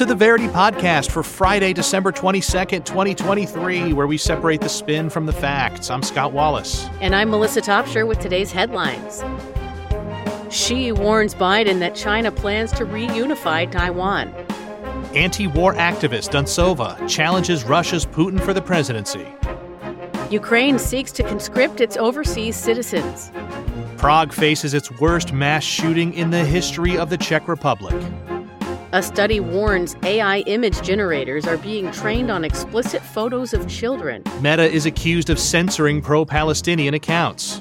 to the Verity Podcast for Friday, December 22nd, 2023, where we separate the spin from the facts. I'm Scott Wallace. And I'm Melissa Topshire with today's headlines. Xi warns Biden that China plans to reunify Taiwan. Anti war activist Duntsova challenges Russia's Putin for the presidency. Ukraine seeks to conscript its overseas citizens. Prague faces its worst mass shooting in the history of the Czech Republic. A study warns AI image generators are being trained on explicit photos of children. Meta is accused of censoring pro Palestinian accounts.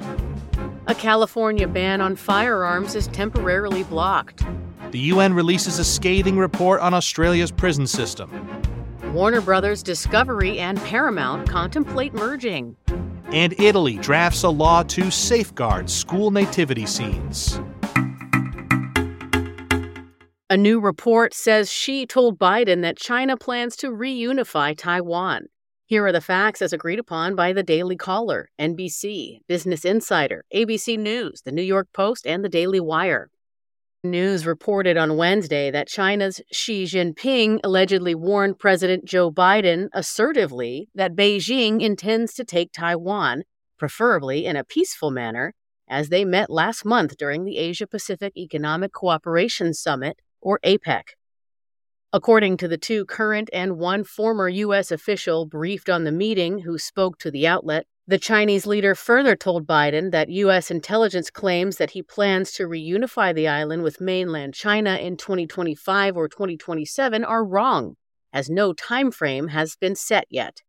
A California ban on firearms is temporarily blocked. The UN releases a scathing report on Australia's prison system. Warner Brothers Discovery and Paramount contemplate merging. And Italy drafts a law to safeguard school nativity scenes. A new report says Xi told Biden that China plans to reunify Taiwan. Here are the facts as agreed upon by the Daily Caller, NBC, Business Insider, ABC News, The New York Post, and The Daily Wire. News reported on Wednesday that China's Xi Jinping allegedly warned President Joe Biden assertively that Beijing intends to take Taiwan, preferably in a peaceful manner, as they met last month during the Asia Pacific Economic Cooperation Summit or APEC. According to the two current and one former U.S. official briefed on the meeting who spoke to the outlet, the Chinese leader further told Biden that U.S. intelligence claims that he plans to reunify the island with mainland China in 2025 or 2027 are wrong, as no time frame has been set yet.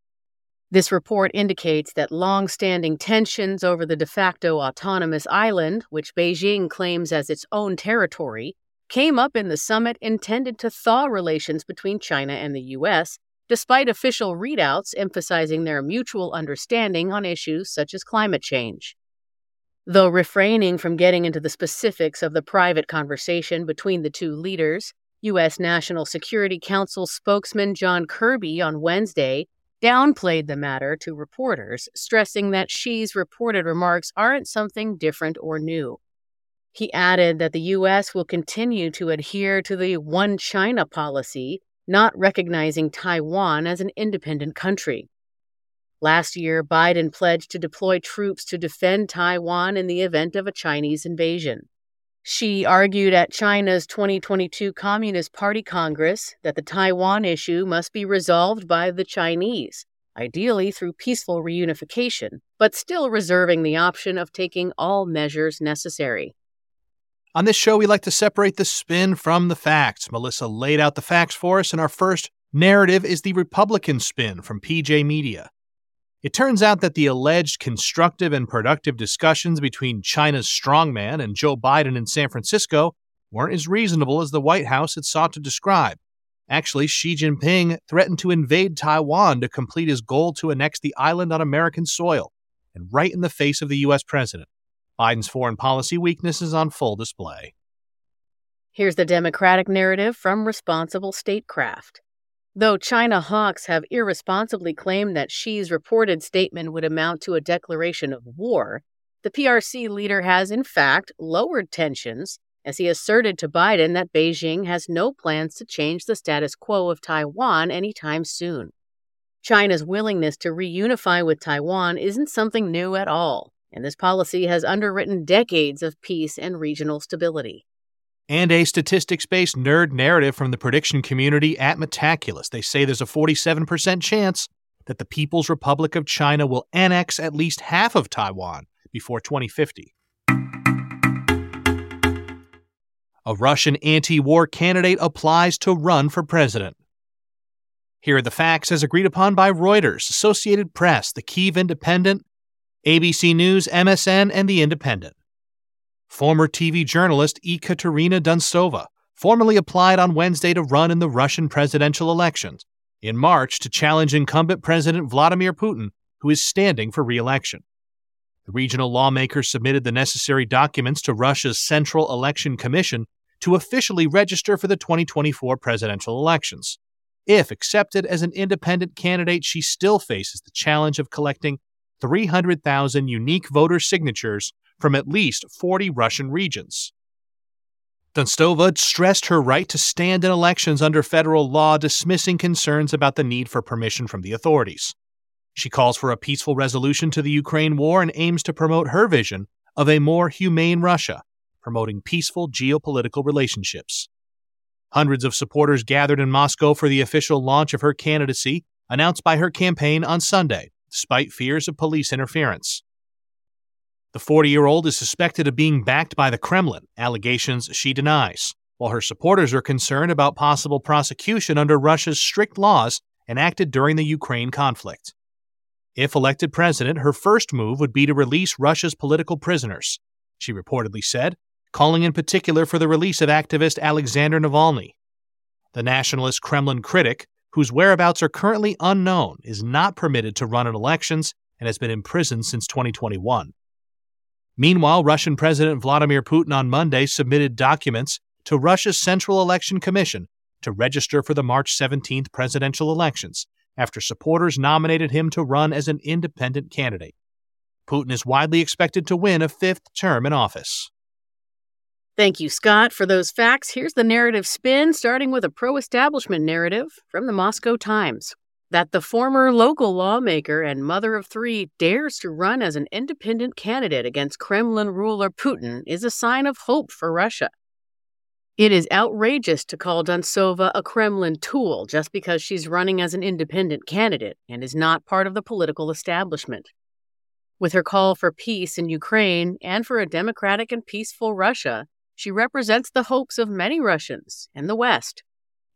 This report indicates that long standing tensions over the de facto autonomous island, which Beijing claims as its own territory, came up in the summit intended to thaw relations between China and the U.S., despite official readouts emphasizing their mutual understanding on issues such as climate change. Though refraining from getting into the specifics of the private conversation between the two leaders, U.S. National Security Council spokesman John Kirby on Wednesday downplayed the matter to reporters, stressing that Xi's reported remarks aren't something different or new. He added that the U.S. will continue to adhere to the One China policy, not recognizing Taiwan as an independent country. Last year, Biden pledged to deploy troops to defend Taiwan in the event of a Chinese invasion. Xi argued at China's 2022 Communist Party Congress that the Taiwan issue must be resolved by the Chinese, ideally through peaceful reunification, but still reserving the option of taking all measures necessary. On this show, we like to separate the spin from the facts. Melissa laid out the facts for us, and our first narrative is the Republican spin from PJ Media. It turns out that the alleged constructive and productive discussions between China's strongman and Joe Biden in San Francisco weren't as reasonable as the White House had sought to describe. Actually, Xi Jinping threatened to invade Taiwan to complete his goal to annex the island on American soil, and right in the face of the U.S. president. Biden's foreign policy weaknesses on full display. Here's the Democratic narrative from Responsible Statecraft. Though China hawks have irresponsibly claimed that Xi's reported statement would amount to a declaration of war, the PRC leader has, in fact, lowered tensions as he asserted to Biden that Beijing has no plans to change the status quo of Taiwan anytime soon. China's willingness to reunify with Taiwan isn't something new at all and this policy has underwritten decades of peace and regional stability. And a statistics based nerd narrative from the prediction community at Metaculus. They say there's a 47% chance that the People's Republic of China will annex at least half of Taiwan before 2050. A Russian anti war candidate applies to run for president. Here are the facts as agreed upon by Reuters, Associated Press, the Kyiv Independent, ABC News, MSN, and The Independent. Former TV journalist Ekaterina Duntsova formally applied on Wednesday to run in the Russian presidential elections in March to challenge incumbent President Vladimir Putin, who is standing for re election. The regional lawmaker submitted the necessary documents to Russia's Central Election Commission to officially register for the 2024 presidential elections. If accepted as an independent candidate, she still faces the challenge of collecting 300,000 unique voter signatures from at least 40 Russian regions. Duntsova stressed her right to stand in elections under federal law, dismissing concerns about the need for permission from the authorities. She calls for a peaceful resolution to the Ukraine war and aims to promote her vision of a more humane Russia, promoting peaceful geopolitical relationships. Hundreds of supporters gathered in Moscow for the official launch of her candidacy, announced by her campaign on Sunday, despite fears of police interference. The 40 year old is suspected of being backed by the Kremlin, allegations she denies, while her supporters are concerned about possible prosecution under Russia's strict laws enacted during the Ukraine conflict. If elected president, her first move would be to release Russia's political prisoners, she reportedly said, calling in particular for the release of activist Alexander Navalny. The nationalist Kremlin critic, whose whereabouts are currently unknown, is not permitted to run in elections and has been imprisoned since 2021. Meanwhile, Russian President Vladimir Putin on Monday submitted documents to Russia's Central Election Commission to register for the March 17th presidential elections after supporters nominated him to run as an independent candidate. Putin is widely expected to win a fifth term in office. Thank you, Scott, for those facts. Here's the narrative spin, starting with a pro establishment narrative from the Moscow Times that the former local lawmaker and mother of three dares to run as an independent candidate against Kremlin ruler Putin is a sign of hope for Russia. It is outrageous to call Duntsova a Kremlin tool just because she's running as an independent candidate and is not part of the political establishment. With her call for peace in Ukraine and for a democratic and peaceful Russia, she represents the hopes of many Russians and the West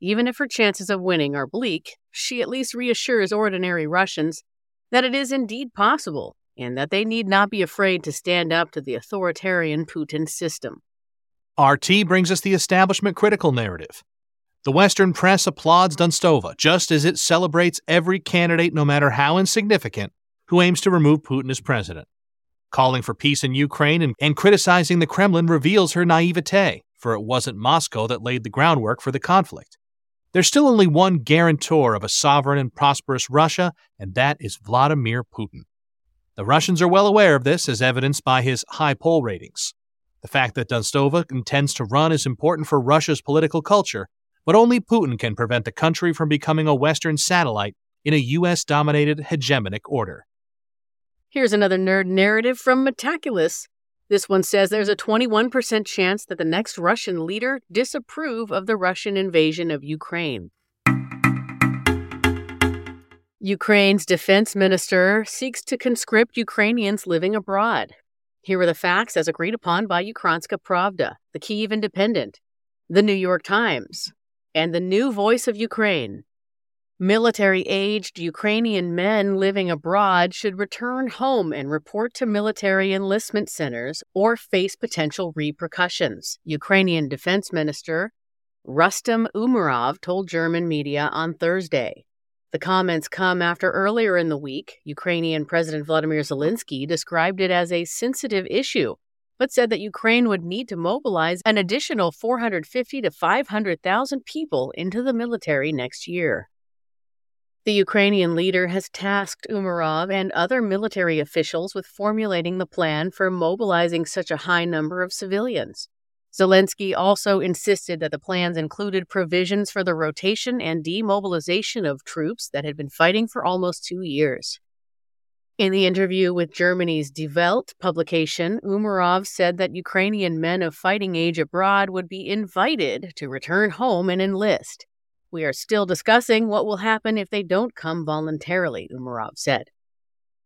even if her chances of winning are bleak, she at least reassures ordinary Russians that it is indeed possible and that they need not be afraid to stand up to the authoritarian Putin system. RT brings us the establishment critical narrative. The Western press applauds Duntsova just as it celebrates every candidate, no matter how insignificant, who aims to remove Putin as president. Calling for peace in Ukraine and, and criticizing the Kremlin reveals her naivete, for it wasn't Moscow that laid the groundwork for the conflict. There's still only one guarantor of a sovereign and prosperous Russia, and that is Vladimir Putin. The Russians are well aware of this, as evidenced by his high poll ratings. The fact that Duntsova intends to run is important for Russia's political culture, but only Putin can prevent the country from becoming a Western satellite in a U.S. dominated hegemonic order. Here's another nerd narrative from Metaculus. This one says there's a 21% chance that the next Russian leader disapprove of the Russian invasion of Ukraine. Ukraine's defense minister seeks to conscript Ukrainians living abroad. Here are the facts as agreed upon by Ukrainska Pravda, the Kyiv Independent, the New York Times, and the New Voice of Ukraine. Military aged Ukrainian men living abroad should return home and report to military enlistment centers or face potential repercussions, Ukrainian Defense Minister Rustem Umerov told German media on Thursday. The comments come after earlier in the week, Ukrainian President Vladimir Zelensky described it as a sensitive issue, but said that Ukraine would need to mobilize an additional 450 to 500,000 people into the military next year. The Ukrainian leader has tasked Umerov and other military officials with formulating the plan for mobilizing such a high number of civilians. Zelensky also insisted that the plans included provisions for the rotation and demobilization of troops that had been fighting for almost two years. In the interview with Germany's Die Welt publication, Umerov said that Ukrainian men of fighting age abroad would be invited to return home and enlist. We are still discussing what will happen if they don't come voluntarily, Umerov said.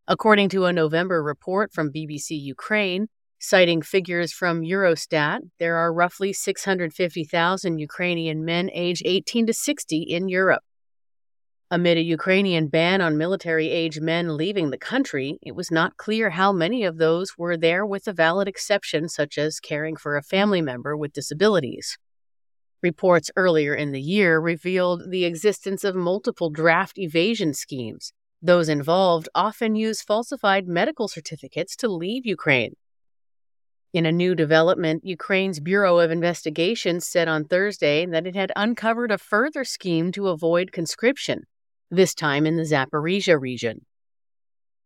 According to a November report from BBC Ukraine, citing figures from Eurostat, there are roughly 650,000 Ukrainian men aged 18 to 60 in Europe. Amid a Ukrainian ban on military age men leaving the country, it was not clear how many of those were there with a valid exception, such as caring for a family member with disabilities. Reports earlier in the year revealed the existence of multiple draft evasion schemes. Those involved often use falsified medical certificates to leave Ukraine. In a new development, Ukraine's Bureau of Investigation said on Thursday that it had uncovered a further scheme to avoid conscription, this time in the Zaporizhia region.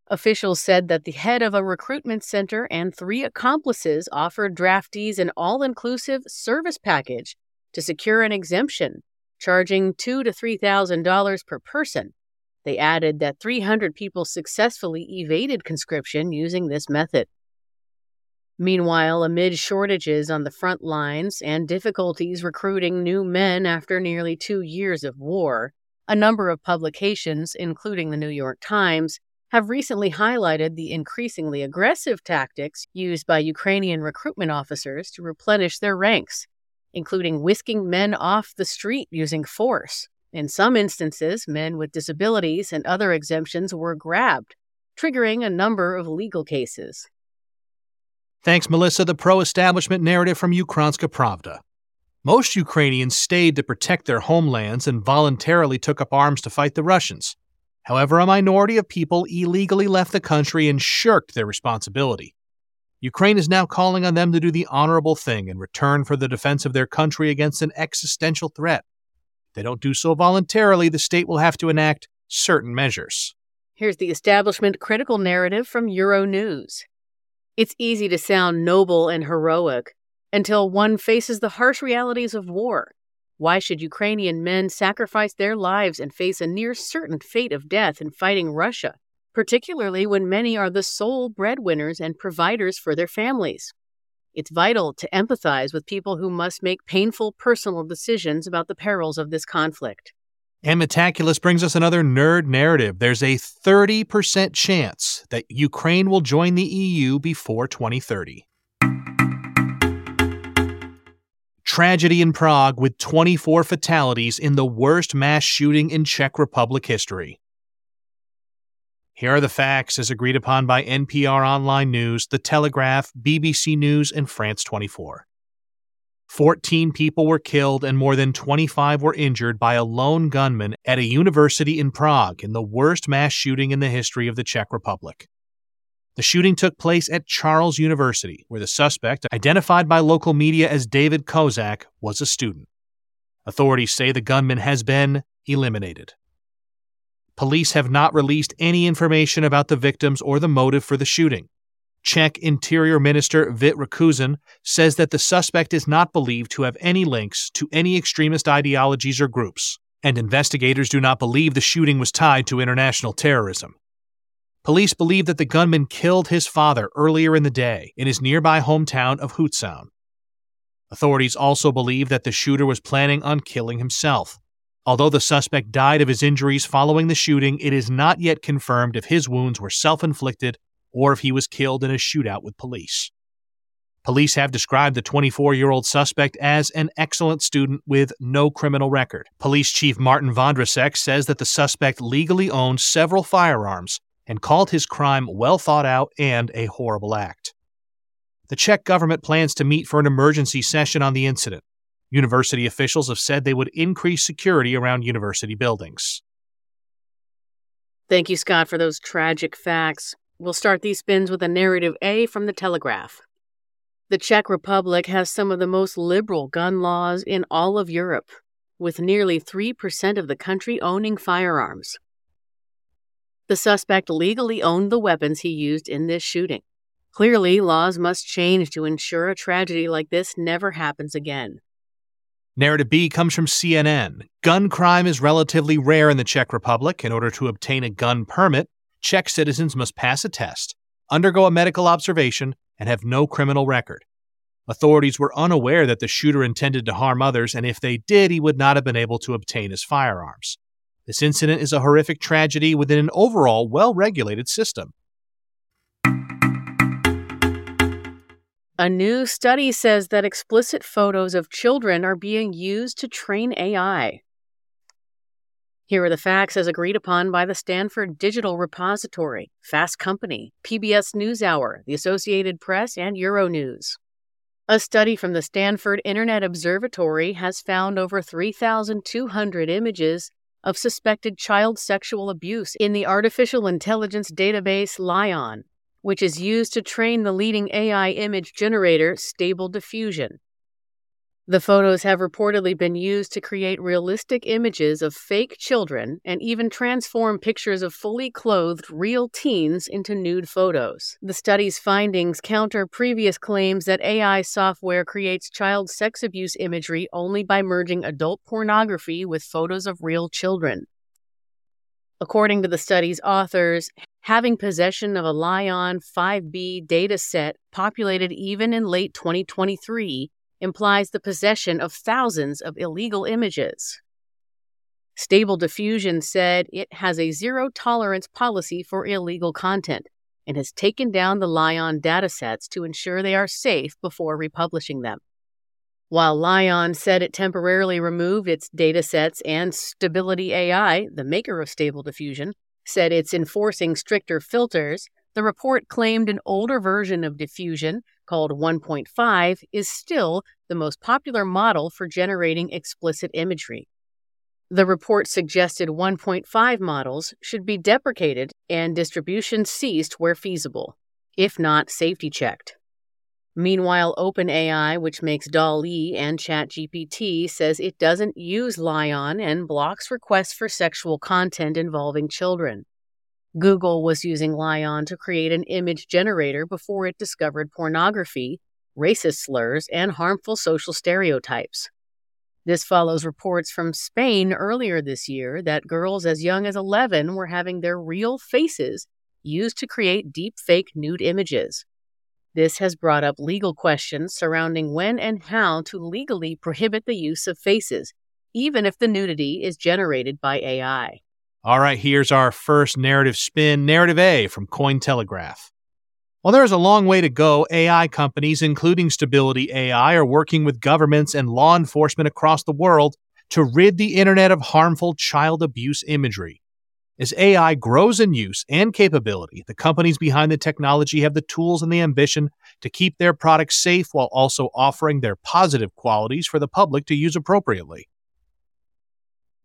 Officials said that the head of a recruitment center and three accomplices offered draftees an all inclusive service package to secure an exemption, charging two to three thousand dollars per person. They added that 300 people successfully evaded conscription using this method. Meanwhile, amid shortages on the front lines and difficulties recruiting new men after nearly two years of war, a number of publications, including the New York Times, have recently highlighted the increasingly aggressive tactics used by Ukrainian recruitment officers to replenish their ranks, including whisking men off the street using force. In some instances, men with disabilities and other exemptions were grabbed, triggering a number of legal cases. Thanks, Melissa. The pro establishment narrative from Ukrainska Pravda. Most Ukrainians stayed to protect their homelands and voluntarily took up arms to fight the Russians. However, a minority of people illegally left the country and shirked their responsibility. Ukraine is now calling on them to do the honorable thing in return for the defense of their country against an existential threat. If they don't do so voluntarily, the state will have to enact certain measures. Here's the establishment critical narrative from Euronews. It's easy to sound noble and heroic until one faces the harsh realities of war why should Ukrainian men sacrifice their lives and face a near certain fate of death in fighting Russia, particularly when many are the sole breadwinners and providers for their families? It's vital to empathize with people who must make painful personal decisions about the perils of this conflict. And Metaculus brings us another nerd narrative. There's a 30% chance that Ukraine will join the EU before 2030. tragedy in Prague with 24 fatalities in the worst mass shooting in Czech Republic history. Here are the facts as agreed upon by NPR Online News, The Telegraph, BBC News, and France 24. 14 people were killed and more than 25 were injured by a lone gunman at a university in Prague in the worst mass shooting in the history of the Czech Republic. The shooting took place at Charles University, where the suspect, identified by local media as David Kozak, was a student. Authorities say the gunman has been eliminated. Police have not released any information about the victims or the motive for the shooting. Czech Interior Minister Vít Rakušan says that the suspect is not believed to have any links to any extremist ideologies or groups, and investigators do not believe the shooting was tied to international terrorism. Police believe that the gunman killed his father earlier in the day in his nearby hometown of Hostouň. Authorities also believe that the shooter was planning on killing himself. Although the suspect died of his injuries following the shooting, it is not yet confirmed if his wounds were self inflicted or if he was killed in a shootout with police. Police have described the 24 year old suspect as an excellent student with no criminal record. Police Chief Martin Vondrasek says that the suspect legally owned several firearms and called his crime well thought out and a horrible act. The Czech government plans to meet for an emergency session on the incident. University officials have said they would increase security around university buildings. Thank you, Scott, for those tragic facts. We'll start these spins with a narrative A from the Telegraph. The Czech Republic has some of the most liberal gun laws in all of Europe, with nearly 3% of the country owning firearms. The suspect legally owned the weapons he used in this shooting. Clearly, laws must change to ensure a tragedy like this never happens again. Narrative B comes from CNN. Gun crime is relatively rare in the Czech Republic. In order to obtain a gun permit, Czech citizens must pass a test, undergo a medical observation, and have no criminal record. Authorities were unaware that the shooter intended to harm others, and if they did, he would not have been able to obtain his firearms. This incident is a horrific tragedy within an overall well regulated system. A new study says that explicit photos of children are being used to train AI. Here are the facts as agreed upon by the Stanford Digital Repository, Fast Company, PBS NewsHour, the Associated Press, and Euronews. A study from the Stanford Internet Observatory has found over 3,200 images of suspected child sexual abuse in the artificial intelligence database LAION, which is used to train the leading AI image generator Stable Diffusion. The photos have reportedly been used to create realistic images of fake children and even transform pictures of fully clothed real teens into nude photos. The study's findings counter previous claims that AI software creates child sex abuse imagery only by merging adult pornography with photos of real children. According to the study's authors, having possession of a LAION 5B dataset populated even in late 2023 implies the possession of thousands of illegal images. Stable Diffusion said it has a zero tolerance policy for illegal content and has taken down the LAION datasets to ensure they are safe before republishing them. While LAION said it temporarily removed its datasets and Stability AI, the maker of Stable Diffusion, said it's enforcing stricter filters, the report claimed an older version of Diffusion, called 1.5, is still the most popular model for generating explicit imagery. The report suggested 1.5 models should be deprecated and distribution ceased where feasible, if not safety checked. Meanwhile, OpenAI, which makes DALL-E and ChatGPT, says it doesn't use LAION and blocks requests for sexual content involving children. Google was using LAION to create an image generator before it discovered pornography, racist slurs, and harmful social stereotypes. This follows reports from Spain earlier this year that girls as young as 11 were having their real faces used to create deepfake nude images. This has brought up legal questions surrounding when and how to legally prohibit the use of faces, even if the nudity is generated by AI. All right, here's our first narrative spin, narrative A from Cointelegraph. While there is a long way to go, AI companies, including Stability AI, are working with governments and law enforcement across the world to rid the internet of harmful child abuse imagery. As AI grows in use and capability, the companies behind the technology have the tools and the ambition to keep their products safe while also offering their positive qualities for the public to use appropriately.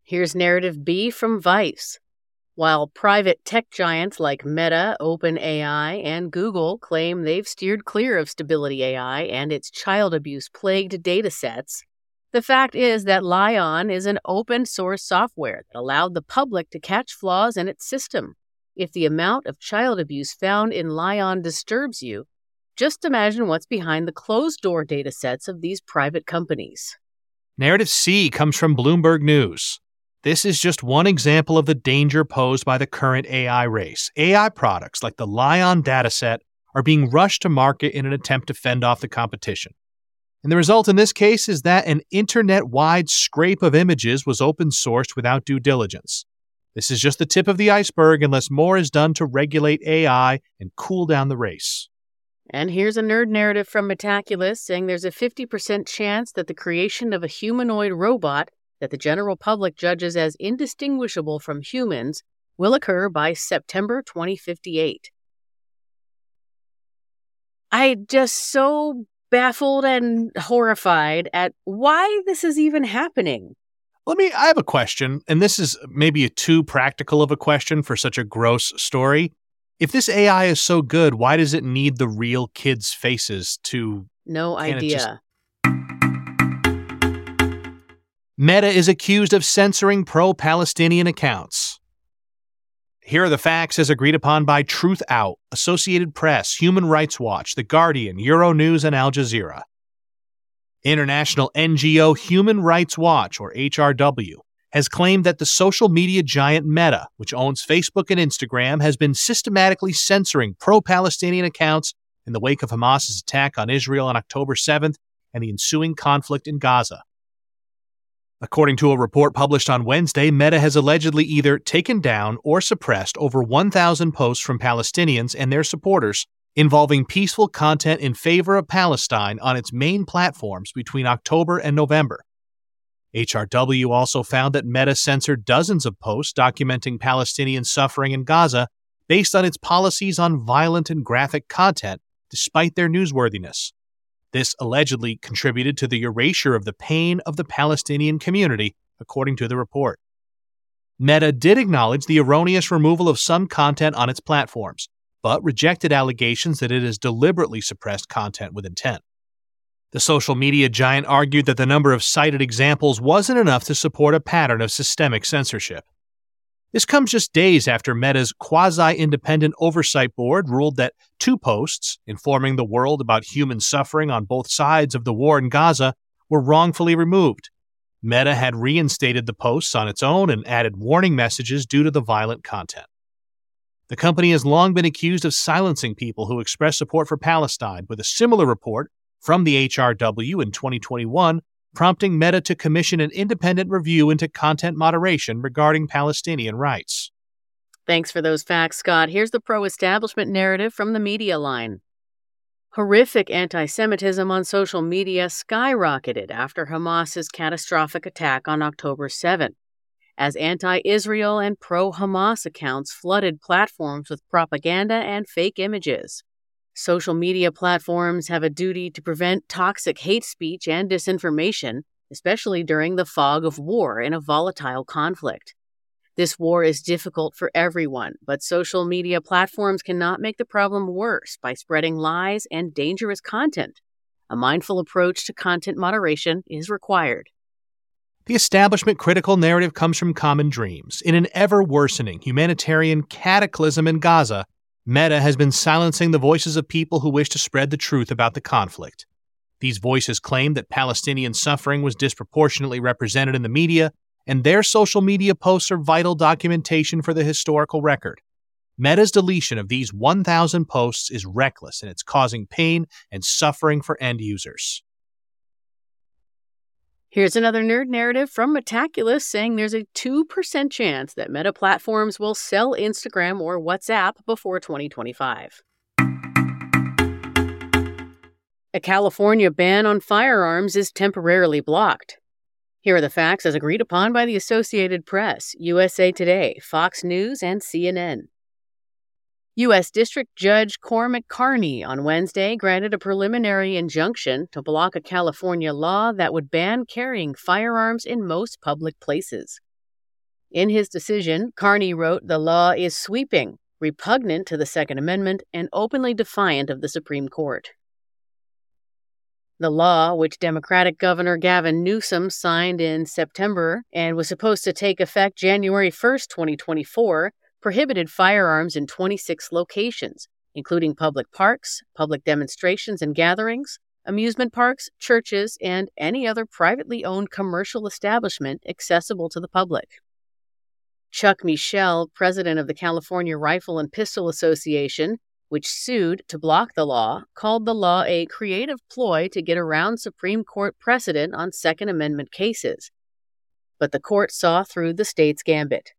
Here's narrative B from Vice. While private tech giants like Meta, OpenAI, and Google claim they've steered clear of Stability AI and its child abuse plagued datasets, the fact is that LAION is an open source software that allowed the public to catch flaws in its system. If the amount of child abuse found in LAION disturbs you, just imagine what's behind the closed door datasets of these private companies. Narrative C comes from Bloomberg News. This is just one example of the danger posed by the current AI race. AI products like the LAION dataset are being rushed to market in an attempt to fend off the competition. And the result in this case is that an internet wide scrape of images was open sourced without due diligence. This is just the tip of the iceberg unless more is done to regulate AI and cool down the race. And here's a nerd narrative from Metaculus saying there's a 50% chance that the creation of a humanoid robot that the general public judges as indistinguishable from humans will occur by September 2058. I just so baffled and horrified at why this is even happening. Let me, I have a question, and this is maybe a too practical of a question for such a gross story. If this AI is so good, why does it need the real kids' faces to. No idea. Meta is accused of censoring pro Palestinian accounts. Here are the facts as agreed upon by Truth Out, Associated Press, Human Rights Watch, The Guardian, Euronews, and Al Jazeera. International NGO Human Rights Watch, or HRW, has claimed that the social media giant Meta, which owns Facebook and Instagram, has been systematically censoring pro Palestinian accounts in the wake of Hamas's attack on Israel on October 7th and the ensuing conflict in Gaza. According to a report published on Wednesday, Meta has allegedly either taken down or suppressed over 1,000 posts from Palestinians and their supporters involving peaceful content in favor of Palestine on its main platforms between October and November. HRW also found that Meta censored dozens of posts documenting Palestinian suffering in Gaza based on its policies on violent and graphic content, despite their newsworthiness. This allegedly contributed to the erasure of the pain of the Palestinian community, according to the report. Meta did acknowledge the erroneous removal of some content on its platforms, but rejected allegations that it has deliberately suppressed content with intent. The social media giant argued that the number of cited examples wasn't enough to support a pattern of systemic censorship. This comes just days after Meta's quasi independent oversight board ruled that two posts informing the world about human suffering on both sides of the war in Gaza were wrongfully removed. Meta had reinstated the posts on its own and added warning messages due to the violent content. The company has long been accused of silencing people who express support for Palestine, with a similar report from the HRW in 2021 prompting Meta to commission an independent review into content moderation regarding Palestinian rights. Thanks for those facts, Scott. Here's the pro establishment narrative from the media line. Horrific anti Semitism on social media skyrocketed after Hamas's catastrophic attack on October 7, as anti Israel and pro Hamas accounts flooded platforms with propaganda and fake images. Social media platforms have a duty to prevent toxic hate speech and disinformation, especially during the fog of war in a volatile conflict. This war is difficult for everyone, but social media platforms cannot make the problem worse by spreading lies and dangerous content. A mindful approach to content moderation is required. The establishment critical narrative comes from Common Dreams. In an ever worsening humanitarian cataclysm in Gaza, Meta has been silencing the voices of people who wish to spread the truth about the conflict. These voices claim that Palestinian suffering was disproportionately represented in the media, and their social media posts are vital documentation for the historical record. Meta's deletion of these 1,000 posts is reckless and it's causing pain and suffering for end users. Here's another nerd narrative from Metaculus saying there's a 2% chance that Meta platforms will sell Instagram or WhatsApp before 2025. A California ban on firearms is temporarily blocked. Here are the facts as agreed upon by the Associated Press, USA Today, Fox News, and CNN. U.S. District Judge Cormac Carney on Wednesday granted a preliminary injunction to block a California law that would ban carrying firearms in most public places. In his decision, Carney wrote the law is sweeping, repugnant to the Second Amendment, and openly defiant of the Supreme Court. The law, which Democratic Governor Gavin Newsom signed in September and was supposed to take effect January 1, 2024, prohibited firearms in 26 locations, including public parks, public demonstrations and gatherings, amusement parks, churches, and any other privately owned commercial establishment accessible to the public. Chuck Michel, president of the California Rifle and Pistol Association, which sued to block the law, called the law a creative ploy to get around Supreme Court precedent on Second Amendment cases. But the court saw through the state's gambit.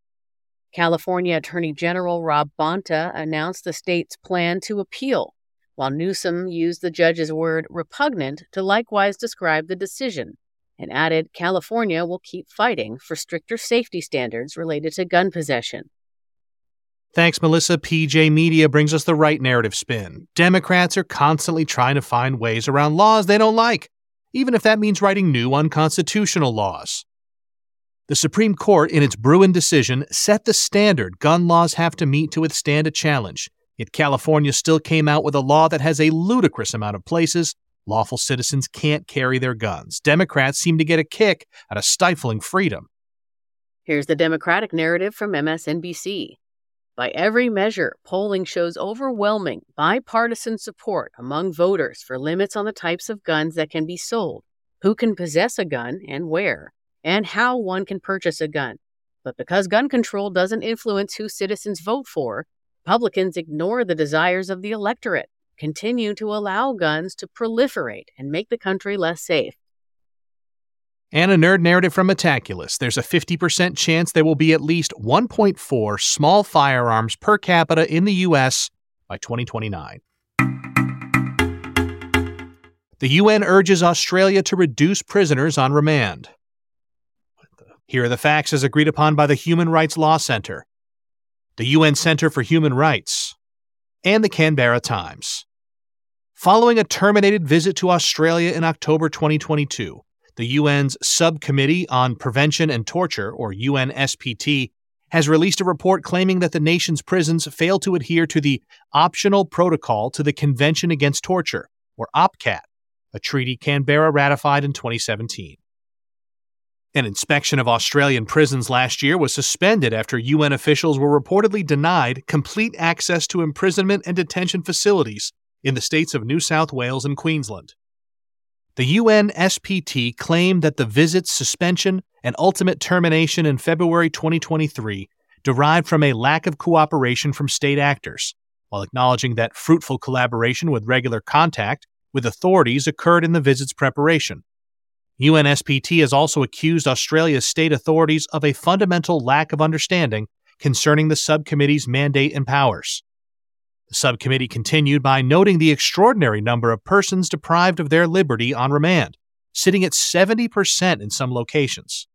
California Attorney General Rob Bonta announced the state's plan to appeal, while Newsom used the judge's word repugnant to likewise describe the decision and added California will keep fighting for stricter safety standards related to gun possession. Thanks, Melissa. PJ Media brings us the right narrative spin. Democrats are constantly trying to find ways around laws they don't like, even if that means writing new unconstitutional laws. The Supreme Court, in its Bruen decision, set the standard gun laws have to meet to withstand a challenge. Yet California still came out with a law that has a ludicrous amount of places lawful citizens can't carry their guns. Democrats seem to get a kick out of stifling freedom. Here's the Democratic narrative from MSNBC. By every measure, polling shows overwhelming bipartisan support among voters for limits on the types of guns that can be sold, who can possess a gun, and where and how one can purchase a gun. But because gun control doesn't influence who citizens vote for, Republicans ignore the desires of the electorate, continue to allow guns to proliferate and make the country less safe. And a nerd narrative from Metaculus. There's a 50% chance there will be at least 1.4 small firearms per capita in the U.S. by 2029. The UN urges Australia to reduce prisoners on remand. Here are the facts as agreed upon by the Human Rights Law Center, the UN Center for Human Rights, and the Canberra Times. Following a terminated visit to Australia in October 2022, the UN's Subcommittee on Prevention and Torture, or UNSPT, has released a report claiming that the nation's prisons fail to adhere to the Optional Protocol to the Convention Against Torture, or OPCAT, a treaty Canberra ratified in 2017. An inspection of Australian prisons last year was suspended after UN officials were reportedly denied complete access to imprisonment and detention facilities in the states of New South Wales and Queensland. The UNSPT claimed that the visit's suspension and ultimate termination in February 2023 derived from a lack of cooperation from state actors, while acknowledging that fruitful collaboration with regular contact with authorities occurred in the visit's preparation. UNSPT has also accused Australia's state authorities of a fundamental lack of understanding concerning the subcommittee's mandate and powers. The subcommittee continued by noting the extraordinary number of persons deprived of their liberty on remand, sitting at 70% in some locations.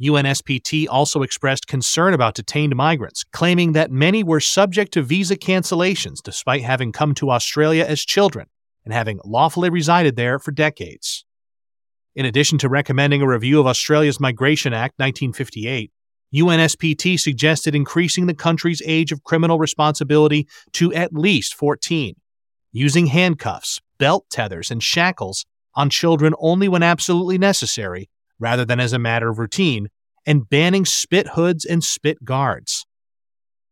UNSPT also expressed concern about detained migrants, claiming that many were subject to visa cancellations despite having come to Australia as children and having lawfully resided there for decades. In addition to recommending a review of Australia's Migration Act 1958, UNSPT suggested increasing the country's age of criminal responsibility to at least 14, using handcuffs, belt tethers, and shackles on children only when absolutely necessary rather than as a matter of routine, and banning spit hoods and spit guards.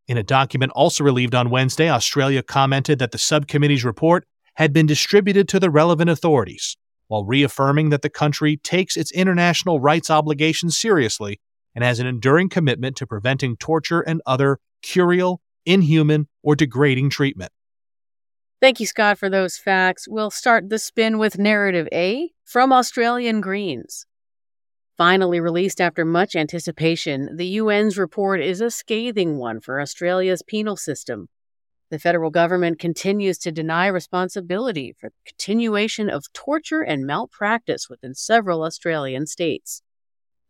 In a document also relieved on Wednesday, Australia commented that the subcommittee's report had been distributed to the relevant authorities, while reaffirming that the country takes its international rights obligations seriously and has an enduring commitment to preventing torture and other curial, inhuman, or degrading treatment. Thank you, Scott, for those facts. We'll start the spin with narrative A from Australian Greens. Finally released after much anticipation, the UN's report is a scathing one for Australia's penal system. The federal government continues to deny responsibility for the continuation of torture and malpractice within several Australian states.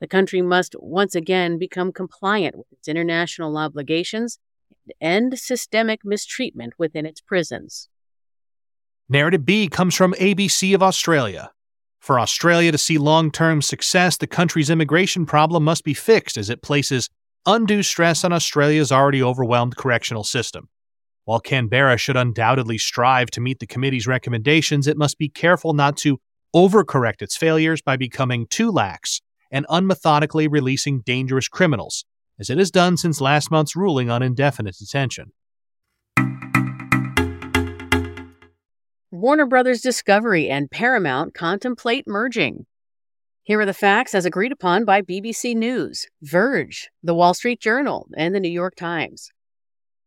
The country must once again become compliant with its international obligations and end systemic mistreatment within its prisons. Narrative B comes from ABC of Australia. For Australia to see long term success, the country's immigration problem must be fixed as it places undue stress on Australia's already overwhelmed correctional system. While Canberra should undoubtedly strive to meet the committee's recommendations, it must be careful not to overcorrect its failures by becoming too lax and unmethodically releasing dangerous criminals, as it has done since last month's ruling on indefinite detention. Warner Brothers Discovery and Paramount contemplate merging. Here are the facts as agreed upon by BBC News, Verge, The Wall Street Journal, and The New York Times.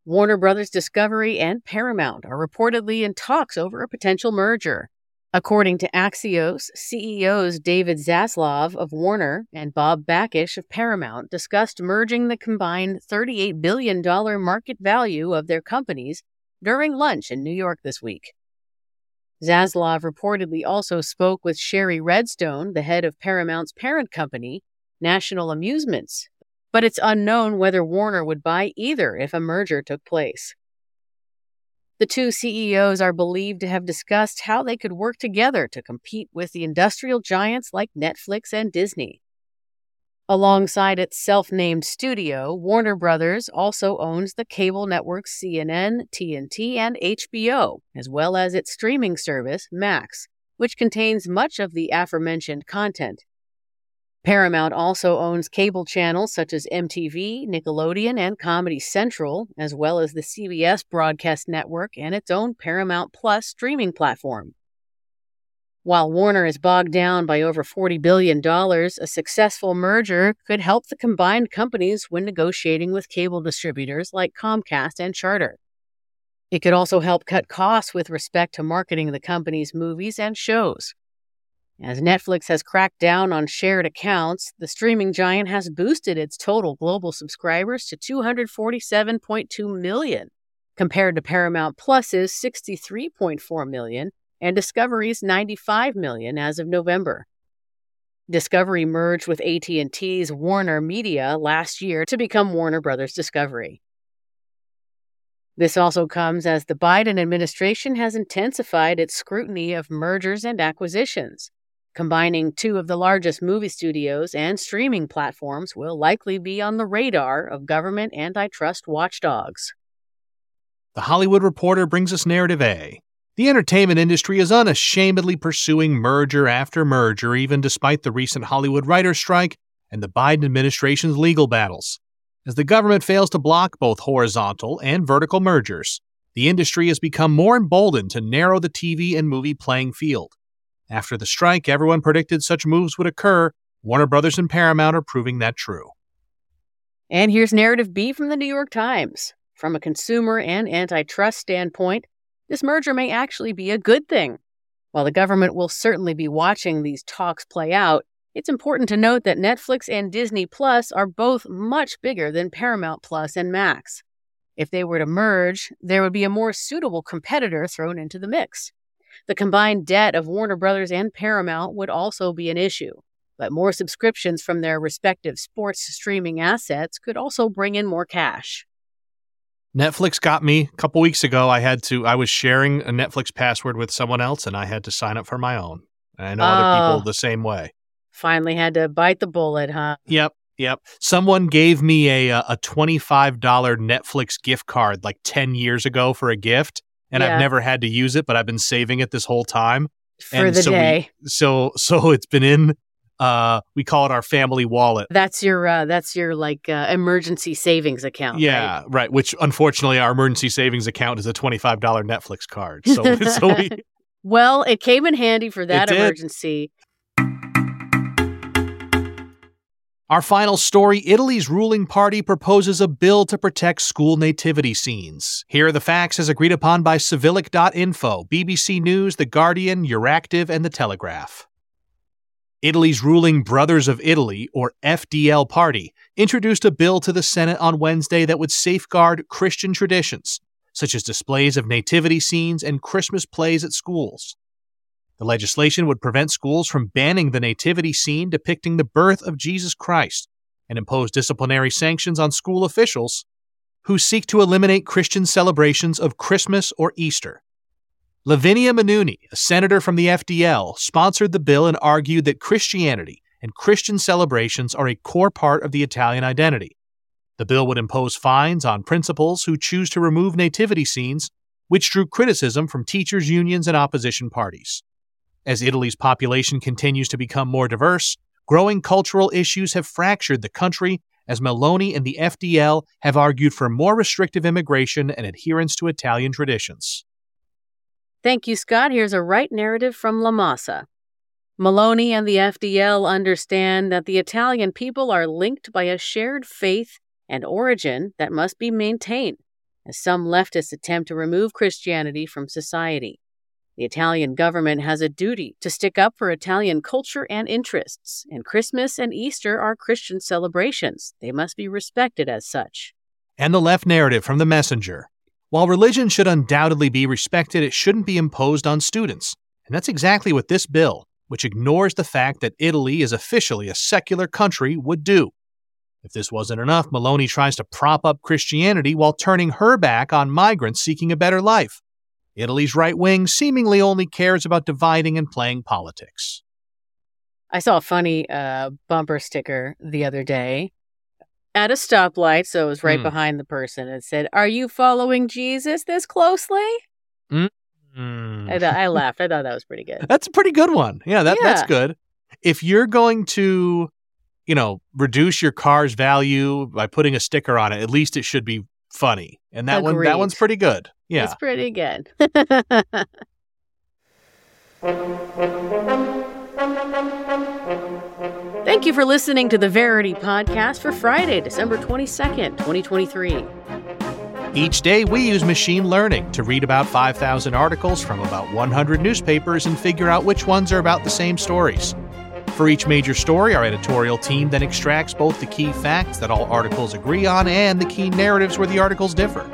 Warner Brothers Discovery and Paramount are reportedly in talks over a potential merger. According to Axios, CEOs David Zaslav of Warner and Bob Bakish of Paramount discussed merging the combined $38 billion market value of their companies during lunch in New York this week. Zaslav reportedly also spoke with Shari Redstone, the head of Paramount's parent company, National Amusements, but it's unknown whether Warner would buy either if a merger took place. The two CEOs are believed to have discussed how they could work together to compete with the industrial giants like Netflix and Disney. Alongside its self named studio, Warner Brothers also owns the cable networks CNN, TNT, and HBO, as well as its streaming service, Max, which contains much of the aforementioned content. Paramount also owns cable channels such as MTV, Nickelodeon, and Comedy Central, as well as the CBS broadcast network and its own Paramount Plus streaming platform. While Warner is bogged down by over $40 billion, a successful merger could help the combined companies when negotiating with cable distributors like Comcast and Charter. It could also help cut costs with respect to marketing the company's movies and shows. As Netflix has cracked down on shared accounts, the streaming giant has boosted its total global subscribers to 247.2 million, compared to Paramount Plus's 63.4 million and Discovery's 95 million as of November. Discovery merged with AT&T's Warner Media last year to become Warner Brothers Discovery. This also comes as the Biden administration has intensified its scrutiny of mergers and acquisitions. Combining two of the largest movie studios and streaming platforms will likely be on the radar of government antitrust watchdogs. The Hollywood Reporter brings us narrative A. The entertainment industry is unashamedly pursuing merger after merger, even despite the recent Hollywood writer's strike and the Biden administration's legal battles. As the government fails to block both horizontal and vertical mergers, the industry has become more emboldened to narrow the TV and movie playing field. After the strike, everyone predicted such moves would occur. Warner Brothers and Paramount are proving that true. And here's narrative B from the New York Times. From a consumer and antitrust standpoint, this merger may actually be a good thing. While the government will certainly be watching these talks play out, it's important to note that Netflix and Disney Plus are both much bigger than Paramount Plus and Max. If they were to merge, there would be a more suitable competitor thrown into the mix. The combined debt of Warner Brothers and Paramount would also be an issue, but more subscriptions from their respective sports streaming assets could also bring in more cash. Netflix got me a couple weeks ago. I had to, I was sharing a Netflix password with someone else and I had to sign up for my own. I know other people oh. the same way. Finally had to bite the bullet, huh? Yep. Yep. Someone gave me a uh, a $25 Netflix gift card like 10 years ago for a gift and yeah. I've never had to use it, but I've been saving it this whole time. For and the so day. We, so so it's been in uh we call it our family wallet that's your uh that's your like uh, emergency savings account yeah right? right which unfortunately our emergency savings account is a $25 netflix card so, so we well it came in handy for that emergency Our final story Italy's ruling party proposes a bill to protect school nativity scenes. Here are the facts as agreed upon by Civilic.info, BBC News, The Guardian, Euractiv, and The Telegraph. Italy's ruling Brothers of Italy, or FDL party, introduced a bill to the Senate on Wednesday that would safeguard Christian traditions, such as displays of nativity scenes and Christmas plays at schools. The legislation would prevent schools from banning the nativity scene depicting the birth of Jesus Christ and impose disciplinary sanctions on school officials who seek to eliminate Christian celebrations of Christmas or Easter. Lavinia Mennuni, a senator from the FDL, sponsored the bill and argued that Christianity and Christian celebrations are a core part of the Italian identity. The bill would impose fines on principals who choose to remove nativity scenes, which drew criticism from teachers' unions and opposition parties. As Italy's population continues to become more diverse, growing cultural issues have fractured the country as Meloni and the FDL have argued for more restrictive immigration and adherence to Italian traditions. Thank you, Scott. Here's a right narrative from La Massa. Meloni and the FDL understand that the Italian people are linked by a shared faith and origin that must be maintained, as some leftists attempt to remove Christianity from society. The Italian government has a duty to stick up for Italian culture and interests, and Christmas and Easter are Christian celebrations. They must be respected as such. And the left narrative from the messenger. While religion should undoubtedly be respected, it shouldn't be imposed on students. And that's exactly what this bill, which ignores the fact that Italy is officially a secular country, would do. If this wasn't enough, Meloni tries to prop up Christianity while turning her back on migrants seeking a better life. Italy's right wing seemingly only cares about dividing and playing politics. I saw a funny uh, bumper sticker the other day at a stoplight, so it was right mm. behind the person. It said, Are you following Jesus this closely? Mm. I, th- I, laughed. I thought that was pretty good. That's a pretty good one. Yeah, that, yeah. that's good. If you're going to, you know, reduce your car's value by putting a sticker on it, at least it should be funny. And that Agreed. one that one's pretty good. Yeah. It's pretty good. Thank you for listening to the Verity Podcast for Friday, December 22nd, 2023. Each day, we use machine learning to read about 5,000 articles from about 100 newspapers and figure out which ones are about the same stories. For each major story, our editorial team then extracts both the key facts that all articles agree on and the key narratives where the articles differ.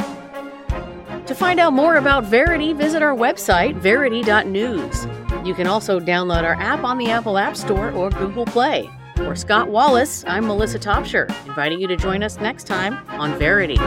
To find out more about Verity, visit our website, verity.news. You can also download our app on the Apple App Store or Google Play. For Scott Wallace, I'm Melissa Topshire, inviting you to join us next time on Verity.